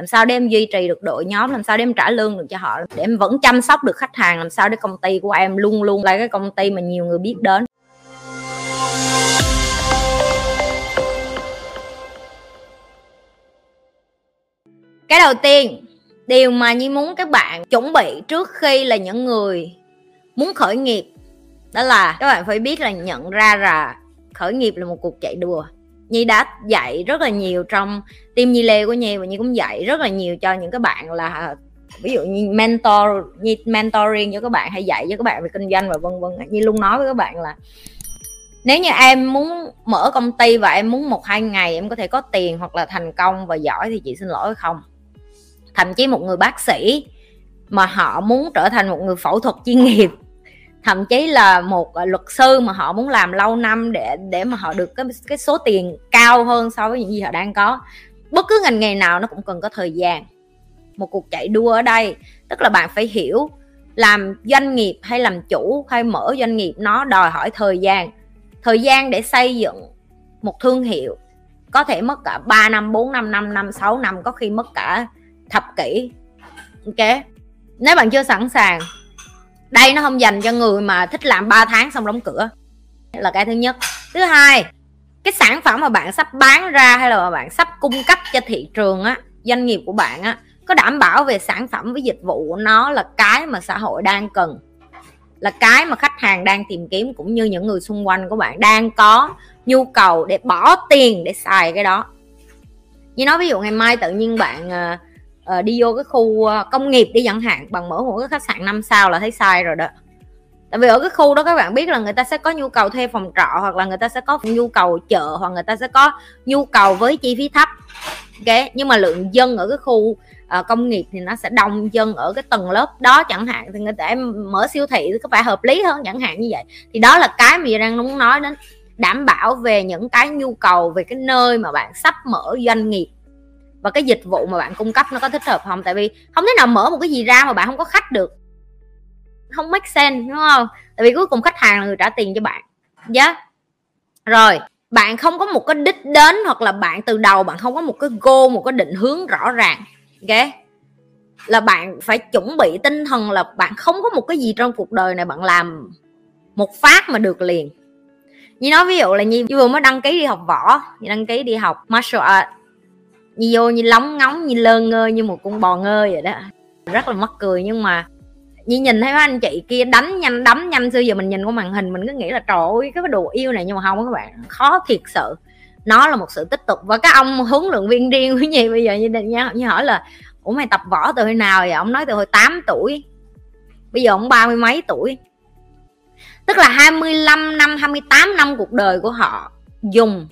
làm sao để em duy trì được đội nhóm, làm sao để em trả lương được cho họ, để em vẫn chăm sóc được khách hàng, làm sao để công ty của em luôn luôn là cái công ty mà nhiều người biết đến. Cái đầu tiên, điều mà nhi muốn các bạn chuẩn bị trước khi là những người muốn khởi nghiệp, đó là các bạn phải biết là nhận ra là khởi nghiệp là một cuộc chạy đua. Nhi đã dạy rất là nhiều trong team Nhi Lê của Nhi và Nhi cũng dạy rất là nhiều cho những các bạn là, ví dụ như mentor như mentoring cho các bạn hay dạy cho các bạn về kinh doanh và vân vân. Nhi luôn nói với các bạn là nếu như em muốn mở công ty và em muốn một hai ngày em có thể có tiền hoặc là thành công và giỏi thì chị xin lỗi không? Thậm chí một người bác sĩ mà họ muốn trở thành một người phẫu thuật chuyên nghiệp thậm chí là một à, luật sư mà họ muốn làm lâu năm để để mà họ được cái cái số tiền cao hơn so với những gì họ đang có. Bất cứ ngành nghề nào nó cũng cần có thời gian. Một cuộc chạy đua ở đây, tức là bạn phải hiểu làm doanh nghiệp hay làm chủ hay mở doanh nghiệp, nó đòi hỏi thời gian. Thời gian để xây dựng một thương hiệu có thể mất cả 3 năm 4 năm 5 năm 6 năm, có khi mất cả thập kỷ. Ok? Nếu bạn chưa sẵn sàng đây, nó không dành cho người mà thích làm 3 tháng xong đóng cửa. Là cái thứ nhất. Thứ hai, cái sản phẩm mà bạn sắp bán ra hay là bạn sắp cung cấp cho thị trường á, doanh nghiệp của bạn á, có đảm bảo về sản phẩm với dịch vụ của nó là cái mà xã hội đang cần, là cái mà khách hàng đang tìm kiếm cũng như những người xung quanh của bạn đang có nhu cầu để bỏ tiền để xài cái đó. Như nói ví dụ ngày mai tự nhiên bạn à, uh, đi vô cái khu ờ, công nghiệp đi chẳng hạn bằng mở một cái khách sạn năm sao là thấy sai rồi đó. Tại vì ở cái khu đó các bạn biết là người ta sẽ có nhu cầu thuê phòng trọ hoặc là người ta sẽ có nhu cầu chợ hoặc người ta sẽ có nhu cầu với chi phí thấp. Ok nhưng mà lượng dân ở cái khu uh, công nghiệp thì nó sẽ đông dân ở cái tầng lớp đó chẳng hạn thì người ta mở siêu thị thì có phải hợp lý hơn chẳng hạn như vậy. Thì đó là cái mà đang muốn nói đến đảm bảo về những cái nhu cầu về cái nơi mà bạn sắp mở doanh nghiệp và cái dịch vụ mà bạn cung cấp nó có thích hợp không? Tại vì không thể nào mở một cái gì ra mà bạn không có khách được. Không make sense, đúng không? Tại vì cuối cùng khách hàng là người trả tiền cho bạn. Giá yeah. rồi, bạn không có một cái đích đến hoặc là bạn từ đầu bạn không có một cái goal, một cái định hướng rõ ràng. Ok? Là bạn phải chuẩn bị tinh thần là bạn không có một cái gì trong cuộc đời này bạn làm một phát mà được liền. Như nói ví dụ là như vừa mới đăng ký đi học võ như đăng ký đi học martial art như vô như lóng ngóng như lơ ngơ như một con bò ngơ vậy đó. Rất là mắc cười nhưng mà như nhìn thấy mấy anh chị kia đánh nhanh đấm nhanh xưa giờ mình nhìn qua màn hình mình cứ nghĩ là trời ơi cái đồ yêu này nhưng mà không các bạn khó thiệt sự. Nó là một sự tích cực và các ông huấn luyện viên riêng quý gì bây giờ như, như, như hỏi là ủa mày tập võ từ hồi nào vậy? Ông nói từ hồi 8 tuổi. Bây giờ ông ba mươi mấy tuổi. Tức là 25 năm 28 năm cuộc đời của họ dùng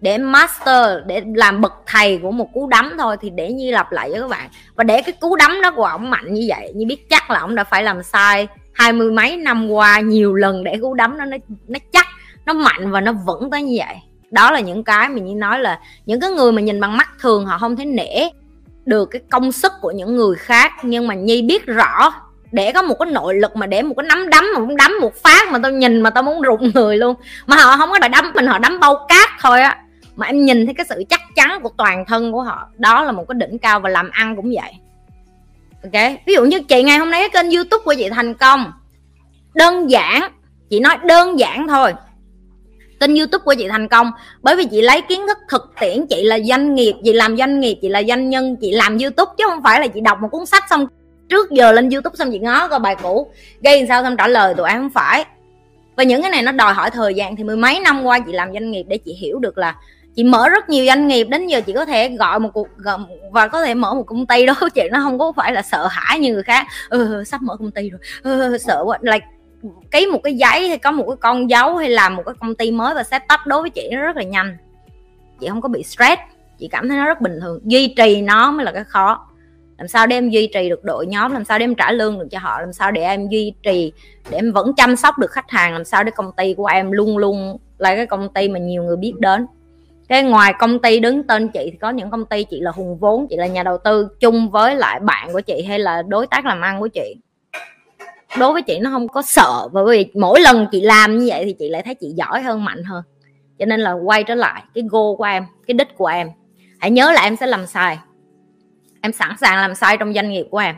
để master để làm bậc thầy của một cú đấm thôi thì để như lặp lại với các bạn. Và để cái cú đấm đó của ông mạnh như vậy như biết chắc là ông đã phải làm sai hai mươi mấy năm qua nhiều lần để cú đấm nó nó, nó chắc nó mạnh và nó vững tới như vậy. Đó là những cái mình như nói là những cái người mà nhìn bằng mắt thường họ không thể nể được cái công sức của những người khác. Nhưng mà nhi biết rõ để có một cái nội lực mà để một cái nắm đấm mà cũng đấm một phát mà tao nhìn mà tao muốn rụng người luôn. Mà họ không có đòi đấm mình họ đấm bao cát thôi á mà em nhìn thấy cái sự chắc chắn của toàn thân của họ, đó là một cái đỉnh cao và làm ăn cũng vậy. Ok, ví dụ như chị ngày hôm nay cái kênh youtube của chị thành công. Đơn giản, chị nói đơn giản thôi. Kênh youtube của chị thành công, bởi vì chị lấy kiến thức thực tiễn, chị là doanh nghiệp, chị làm doanh nghiệp, chị là doanh nhân, chị làm youtube, chứ không phải là chị đọc một cuốn sách xong trước giờ lên youtube xong chị ngó coi bài cũ, gây sao xong trả lời tụi em không phải. Và những cái này nó đòi hỏi thời gian, thì mười mấy năm qua chị làm doanh nghiệp để chị hiểu được là chị mở rất nhiều doanh nghiệp đến giờ chị có thể gọi một cuộc và có thể mở một công ty đó. Chị nó không có phải là sợ hãi như người khác. Ừ, sắp mở công ty rồi. Ừ, sợ quá. Like ký một cái giấy hay có một cái con dấu hay làm một cái công ty mới và set up đối với chị nó rất là nhanh. Chị không có bị stress. Chị cảm thấy nó rất bình thường. Duy trì nó mới là cái khó. Làm sao để em duy trì được đội nhóm? Làm sao để em trả lương được cho họ? Làm sao để em duy trì? Để em vẫn chăm sóc được khách hàng? Làm sao để công ty của em luôn luôn là cái công ty mà nhiều người biết đến? Cái ngoài công ty đứng tên chị thì có những công ty chị là hùng vốn, chị là nhà đầu tư chung với lại bạn của chị hay là đối tác làm ăn của chị? Đối với chị nó không có sợ, bởi vì mỗi lần chị làm như vậy thì chị lại thấy chị giỏi hơn, mạnh hơn. Cho nên là quay trở lại cái goal của em, cái đích của em. Hãy nhớ là em sẽ làm sai. Em sẵn sàng làm sai trong doanh nghiệp của em.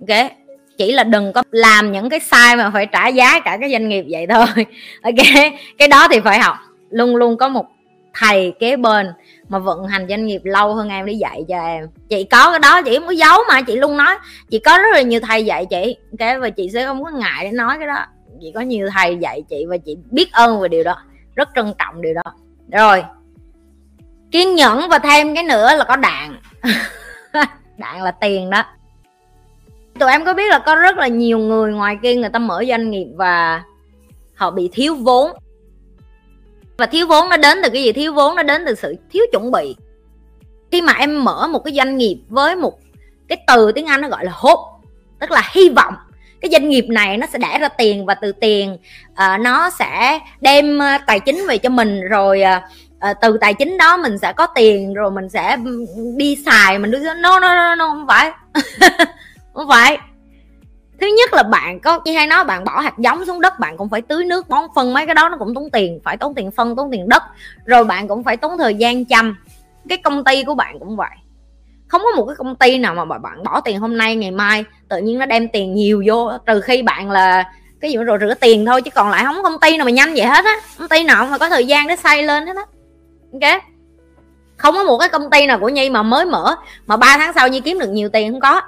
Ok? Chỉ là đừng có làm những cái sai mà phải trả giá cả cái doanh nghiệp vậy thôi. Ok? Cái đó thì phải học. Luôn luôn có một thầy kế bên mà vận hành doanh nghiệp lâu hơn em để dạy cho em. Chị có cái đó, chị mới giấu mà, chị luôn nói. Chị có rất là nhiều thầy dạy chị cái và chị sẽ không có ngại để nói cái đó. Chị có nhiều thầy dạy chị và chị biết ơn về điều đó, rất trân trọng điều đó. Rồi, kiên nhẫn và thêm cái nữa là có đạn. Đạn là tiền đó. Tụi em có biết là có rất là nhiều người ngoài kia, người ta mở doanh nghiệp và họ bị thiếu vốn và thiếu vốn nó đến từ cái gì? Thiếu vốn nó đến từ sự thiếu chuẩn bị. Khi mà em mở một cái doanh nghiệp với một cái từ tiếng anh nó gọi là hope tức là hy vọng cái doanh nghiệp này nó sẽ đẻ ra tiền và từ tiền uh, nó sẽ đem uh, tài chính về cho mình rồi uh, từ tài chính đó mình sẽ có tiền rồi mình sẽ đi xài mình đi nó nó nó không phải. Không phải thứ nhất là bạn có, như hay nói, bạn bỏ hạt giống xuống đất, bạn cũng phải tưới nước, bón phân, mấy cái đó nó cũng tốn tiền, phải tốn tiền phân, tốn tiền đất. Rồi bạn cũng phải tốn thời gian chăm. Cái công ty của bạn cũng vậy. Không có một cái công ty nào mà bạn bỏ tiền hôm nay, ngày mai, tự nhiên nó đem tiền nhiều vô, trừ khi bạn là, cái gì rồi rửa tiền thôi, chứ còn lại không có công ty nào mà nhanh vậy hết á. Công ty nào mà có thời gian để xây lên hết á. Ok? Không có một cái công ty nào của nhi mà mới mở, mà 3 tháng sau nhi kiếm được nhiều tiền không có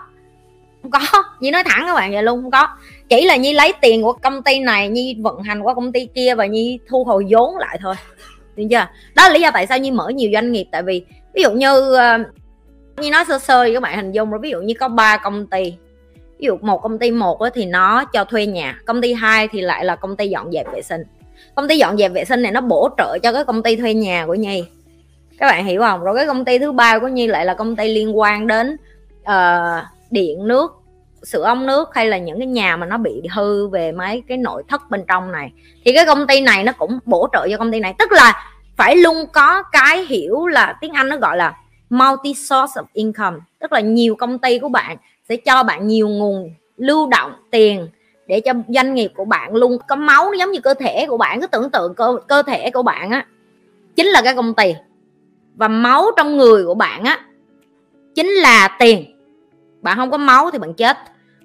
không có. Nhi nói thẳng các bạn vậy luôn không có. Chỉ là nhi lấy tiền của công ty này nhi vận hành qua công ty kia và nhi thu hồi vốn lại thôi. Được chưa? Đó là lý do tại sao nhi mở nhiều doanh nghiệp tại vì ví dụ như ờ, như nói sơ sơ các bạn hình dung rồi. Ví dụ như có ba công ty. Ví dụ một công ty một thì nó cho thuê nhà công ty hai thì lại là công ty dọn dẹp vệ sinh. Công ty dọn dẹp vệ sinh này nó bổ trợ cho cái công ty thuê nhà của nhi. Các bạn hiểu không? Rồi cái công ty thứ ba của nhi lại là công ty liên quan đến uh, điện nước sửa ống nước hay là những cái nhà mà nó bị hư về mấy cái nội thất bên trong này. Thì cái công ty này nó cũng bổ trợ cho công ty này. Tức là phải luôn có cái hiểu là tiếng anh nó gọi là multi source of income. Tức là nhiều công ty của bạn sẽ cho bạn nhiều nguồn lưu động tiền để cho doanh nghiệp của bạn luôn có máu nó giống như cơ thể của bạn. Cứ tưởng tượng cơ, cơ thể của bạn á chính là cái công ty. Và máu trong người của bạn á chính là tiền bạn không có máu thì bạn chết.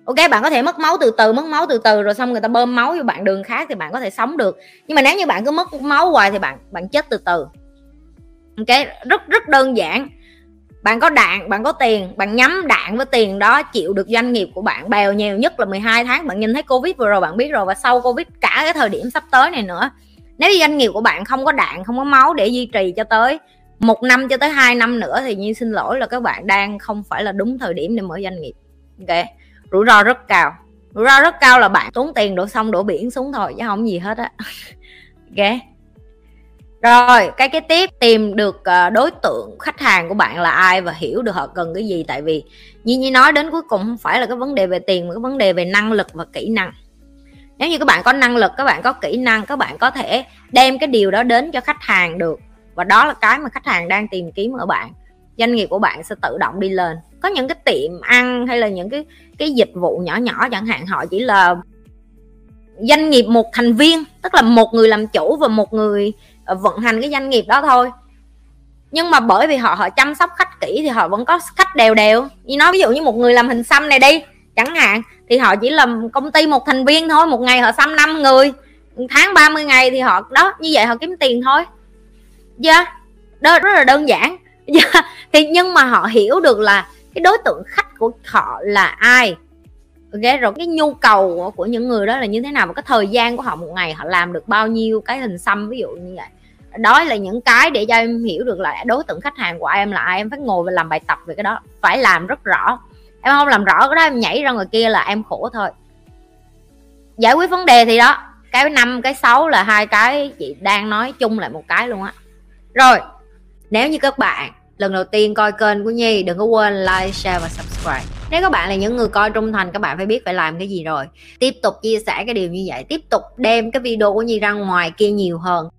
Ok, bạn có thể mất máu từ từ, mất máu từ từ, rồi xong người ta bơm máu vô bạn đường khác thì bạn có thể sống được. Nhưng mà nếu như bạn cứ mất máu hoài thì bạn bạn chết từ từ. Ok, rất rất đơn giản. Bạn có đạn, bạn có tiền, bạn nhắm đạn với tiền đó chịu được doanh nghiệp của bạn bèo nhiều nhất là 12 tháng. Bạn nhìn thấy covid vừa rồi, bạn biết rồi, và sau covid cả cái thời điểm sắp tới này nữa, nếu doanh nghiệp của bạn không có đạn, không có máu để duy trì cho tới một năm cho tới hai năm nữa thì nhi xin lỗi là các bạn đang không phải là đúng thời điểm để mở doanh nghiệp. Ok, rủi ro rất cao. Rủi ro rất cao là bạn tốn tiền đổ sông đổ biển xuống thôi, chứ không gì hết á. Ok. Rồi, cái cái tiếp, tìm được ờ, đối tượng khách hàng của bạn là ai và hiểu được họ cần cái gì. Tại vì như như nói đến cuối cùng không phải là cái vấn đề về tiền, mà cái vấn đề về năng lực và kỹ năng. Nếu như các bạn có năng lực, các bạn có kỹ năng, các bạn có thể đem cái điều đó đến cho khách hàng được và đó là cái mà khách hàng đang tìm kiếm ở bạn. Doanh nghiệp của bạn sẽ tự động đi lên. Có những cái tiệm ăn hay là những cái cái dịch vụ nhỏ nhỏ chẳng hạn, họ chỉ là doanh nghiệp một thành viên, tức là một người làm chủ và một người ờ, vận hành cái doanh nghiệp đó thôi. Nhưng mà bởi vì họ họ chăm sóc khách kỹ thì họ vẫn có khách đều đều. Như nói ví dụ như một người làm hình xăm này đi, chẳng hạn, thì họ chỉ làm công ty một thành viên thôi, một ngày họ xăm năm người, tháng 30 ngày thì họ, đó, như vậy họ kiếm tiền thôi dạ yeah. đó rất là đơn giản. Yeah. Dạ, thì nhưng mà họ hiểu được là cái đối tượng khách của họ là ai. Ok, rồi cái nhu cầu của những người đó là như thế nào và cái thời gian của họ một ngày họ làm được bao nhiêu, cái hình xăm ví dụ như vậy. Đó là những cái để cho em hiểu được là đối tượng khách hàng của em là ai. Em phải ngồi và làm bài tập về cái đó, phải làm rất rõ. Em không làm rõ cái đó, em nhảy ra ngoài kia là em khổ thôi. Giải quyết vấn đề thì đó, cái năm, cái sáu là hai cái chị đang nói chung lại một cái luôn á rồi nếu như các bạn lần đầu tiên coi kênh của Nhi đừng có quên like, share và subscribe. Nếu các bạn là những người coi trung thành các bạn phải biết phải làm cái gì rồi. Tiếp tục chia sẻ cái điều như vậy, tiếp tục đem cái video của Nhi ra ngoài kia nhiều hơn.